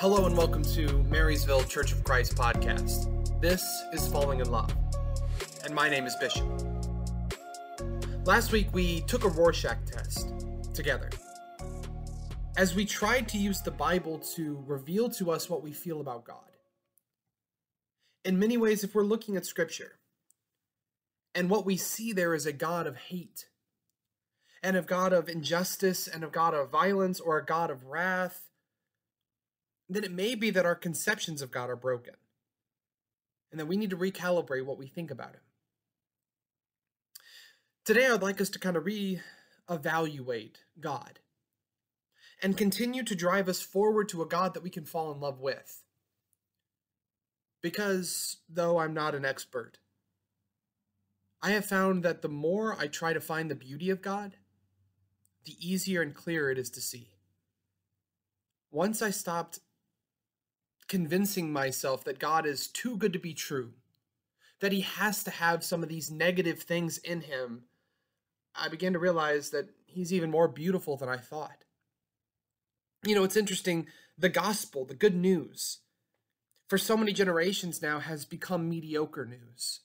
Hello and welcome to Marysville Church of Christ podcast. This is Falling in Love, and my name is Bishop. Last week we took a Rorschach test together as we tried to use the Bible to reveal to us what we feel about God. In many ways, if we're looking at Scripture and what we see there is a God of hate, and a God of injustice, and a God of violence, or a God of wrath, then it may be that our conceptions of God are broken and that we need to recalibrate what we think about Him. Today, I'd like us to kind of re-evaluate God and continue to drive us forward to a God that we can fall in love with. Because, though I'm not an expert, I have found that the more I try to find the beauty of God, the easier and clearer it is to see. Once I stopped convincing myself that God is too good to be true, that he has to have some of these negative things in him, I began to realize that he's even more beautiful than I thought. You know, it's interesting, the gospel, the good news, for so many generations now has become mediocre news.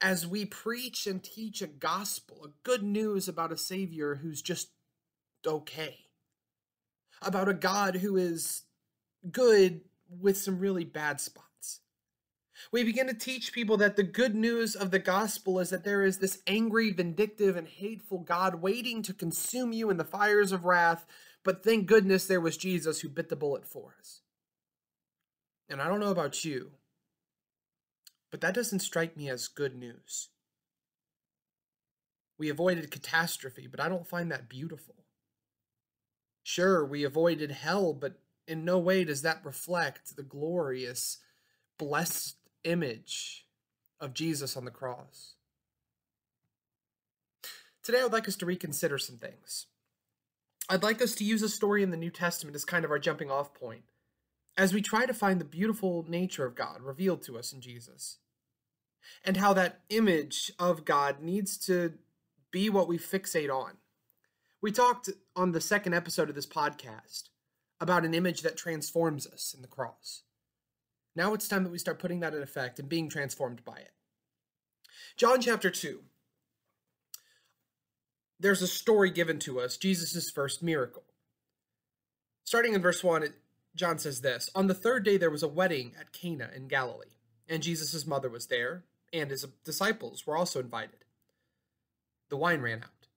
As we preach and teach a gospel, a good news about a Savior who's just okay, about a God who is good with some really bad spots. We begin to teach people that the good news of the gospel is that there is this angry, vindictive, and hateful God waiting to consume you in the fires of wrath, but thank goodness there was Jesus who bit the bullet for us. And I don't know about you, but that doesn't strike me as good news. We avoided catastrophe, but I don't find that beautiful. Sure, we avoided hell, but in no way does that reflect the glorious, blessed image of Jesus on the cross. Today, I would like us to reconsider some things. I'd like us to use a story in the New Testament as kind of our jumping off point as we try to find the beautiful nature of God revealed to us in Jesus and how that image of God needs to be what we fixate on. We talked on the second episode of this podcast about an image that transforms us in the cross. Now it's time that we start putting that in effect and being transformed by it. John chapter 2. There's a story given to us, Jesus' first miracle. Starting in verse 1, John says this On the third day, there was a wedding at Cana in Galilee, and Jesus' mother was there, and his disciples were also invited. The wine ran out.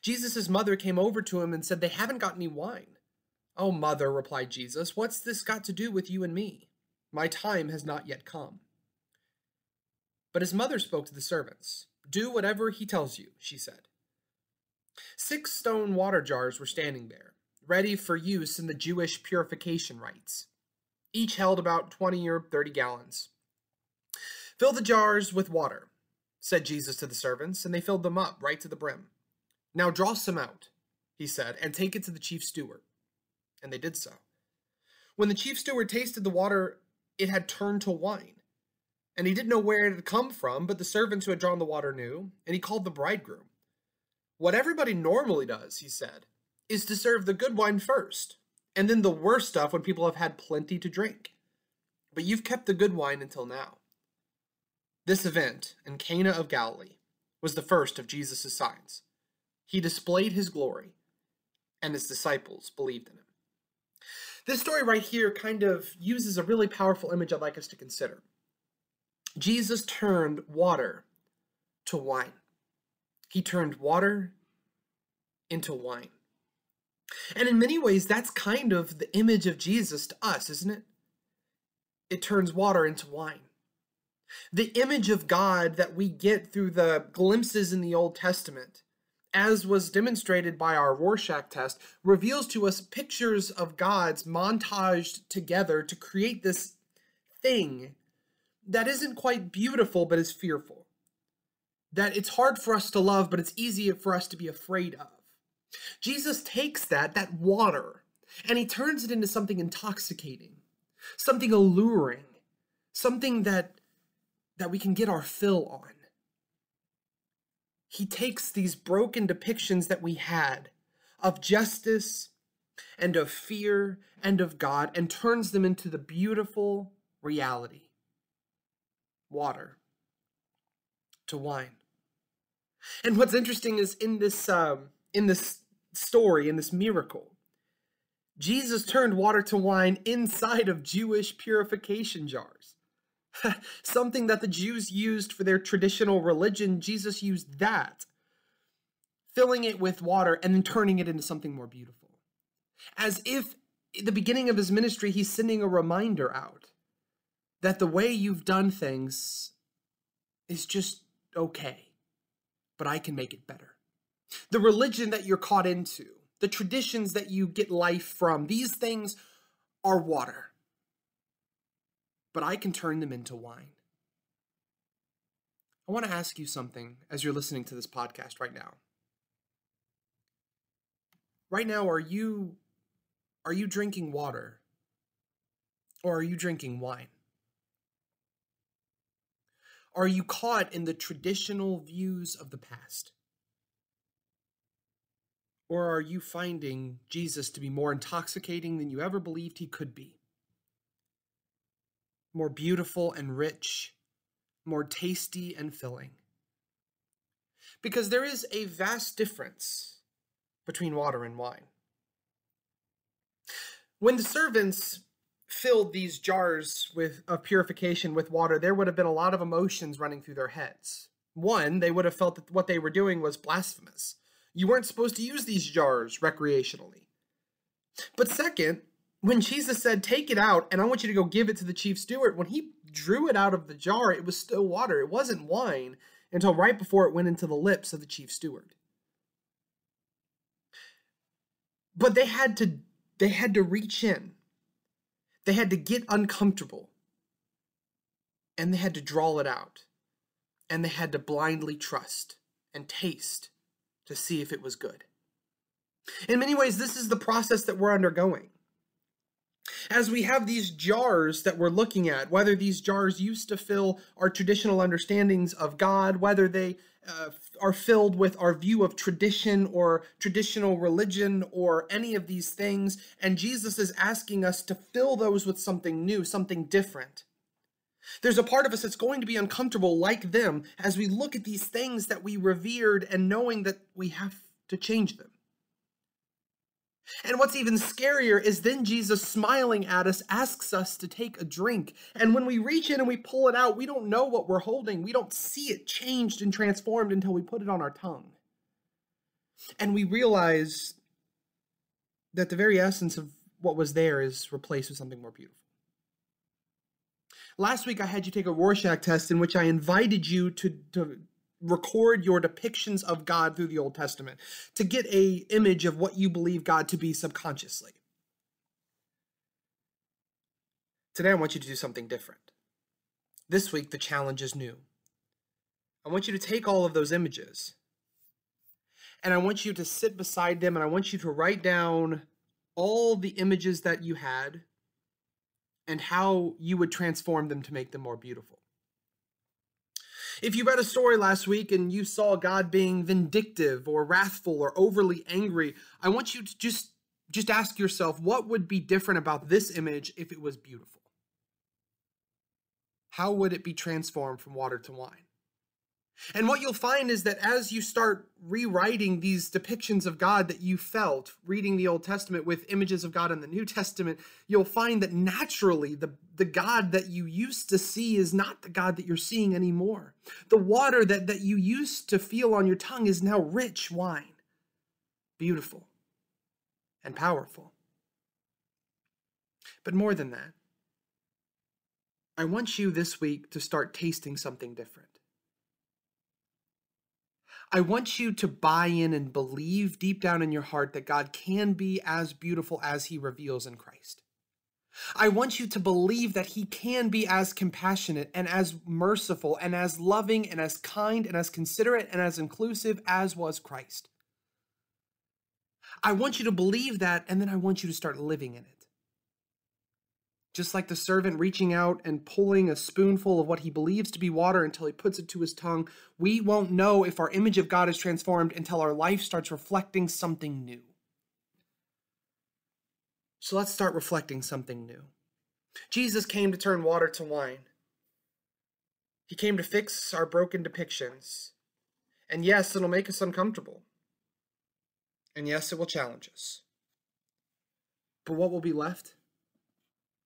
Jesus' mother came over to him and said, They haven't got any wine. Oh, mother, replied Jesus, what's this got to do with you and me? My time has not yet come. But his mother spoke to the servants. Do whatever he tells you, she said. Six stone water jars were standing there, ready for use in the Jewish purification rites. Each held about 20 or 30 gallons. Fill the jars with water, said Jesus to the servants, and they filled them up right to the brim. Now draw some out, he said, and take it to the chief steward and they did so. When the chief steward tasted the water, it had turned to wine. And he didn't know where it had come from, but the servants who had drawn the water knew, and he called the bridegroom. What everybody normally does, he said, is to serve the good wine first, and then the worse stuff when people have had plenty to drink. But you've kept the good wine until now. This event in Cana of Galilee was the first of Jesus' signs. He displayed his glory, and his disciples believed in him. This story right here kind of uses a really powerful image I'd like us to consider. Jesus turned water to wine. He turned water into wine. And in many ways, that's kind of the image of Jesus to us, isn't it? It turns water into wine. The image of God that we get through the glimpses in the Old Testament as was demonstrated by our Rorschach test, reveals to us pictures of gods montaged together to create this thing that isn't quite beautiful but is fearful. That it's hard for us to love, but it's easy for us to be afraid of. Jesus takes that, that water, and he turns it into something intoxicating, something alluring, something that that we can get our fill on. He takes these broken depictions that we had of justice and of fear and of God and turns them into the beautiful reality water to wine. And what's interesting is in this um, in this story, in this miracle, Jesus turned water to wine inside of Jewish purification jars. Something that the Jews used for their traditional religion, Jesus used that, filling it with water and then turning it into something more beautiful. As if the beginning of his ministry, he's sending a reminder out that the way you've done things is just okay, but I can make it better. The religion that you're caught into, the traditions that you get life from, these things are water but I can turn them into wine. I want to ask you something as you're listening to this podcast right now. Right now are you are you drinking water or are you drinking wine? Are you caught in the traditional views of the past? Or are you finding Jesus to be more intoxicating than you ever believed he could be? More beautiful and rich, more tasty and filling. Because there is a vast difference between water and wine. When the servants filled these jars with of purification with water, there would have been a lot of emotions running through their heads. One, they would have felt that what they were doing was blasphemous. You weren't supposed to use these jars recreationally. But second, when Jesus said, Take it out, and I want you to go give it to the chief steward, when he drew it out of the jar, it was still water. It wasn't wine until right before it went into the lips of the chief steward. But they had to they had to reach in. They had to get uncomfortable. And they had to draw it out. And they had to blindly trust and taste to see if it was good. In many ways, this is the process that we're undergoing. As we have these jars that we're looking at, whether these jars used to fill our traditional understandings of God, whether they uh, are filled with our view of tradition or traditional religion or any of these things, and Jesus is asking us to fill those with something new, something different. There's a part of us that's going to be uncomfortable like them as we look at these things that we revered and knowing that we have to change them. And what's even scarier is then Jesus, smiling at us, asks us to take a drink. And when we reach in and we pull it out, we don't know what we're holding. We don't see it changed and transformed until we put it on our tongue. And we realize that the very essence of what was there is replaced with something more beautiful. Last week, I had you take a Rorschach test in which I invited you to, to record your depictions of God through the Old Testament to get a image of what you believe God to be subconsciously. Today I want you to do something different. This week the challenge is new. I want you to take all of those images and I want you to sit beside them and I want you to write down all the images that you had and how you would transform them to make them more beautiful. If you read a story last week and you saw God being vindictive or wrathful or overly angry, I want you to just just ask yourself what would be different about this image if it was beautiful? How would it be transformed from water to wine? And what you'll find is that as you start rewriting these depictions of God that you felt reading the Old Testament with images of God in the New Testament, you'll find that naturally the, the God that you used to see is not the God that you're seeing anymore. The water that, that you used to feel on your tongue is now rich wine, beautiful and powerful. But more than that, I want you this week to start tasting something different. I want you to buy in and believe deep down in your heart that God can be as beautiful as he reveals in Christ. I want you to believe that he can be as compassionate and as merciful and as loving and as kind and as considerate and as inclusive as was Christ. I want you to believe that, and then I want you to start living in it. Just like the servant reaching out and pulling a spoonful of what he believes to be water until he puts it to his tongue, we won't know if our image of God is transformed until our life starts reflecting something new. So let's start reflecting something new. Jesus came to turn water to wine. He came to fix our broken depictions. And yes, it'll make us uncomfortable. And yes, it will challenge us. But what will be left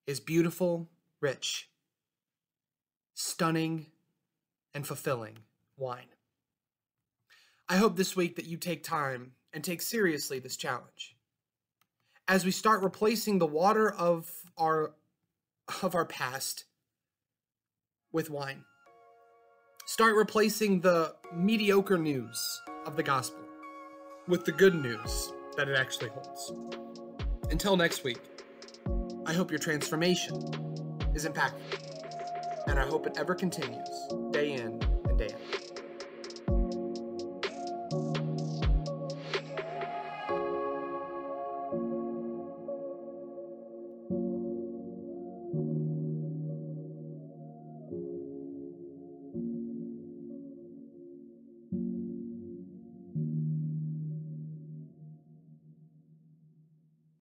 is beautiful, rich, stunning, and fulfilling wine. I hope this week that you take time and take seriously this challenge. As we start replacing the water of our of our past with wine. Start replacing the mediocre news of the gospel with the good news that it actually holds. Until next week, I hope your transformation is impactful, and I hope it ever continues day in.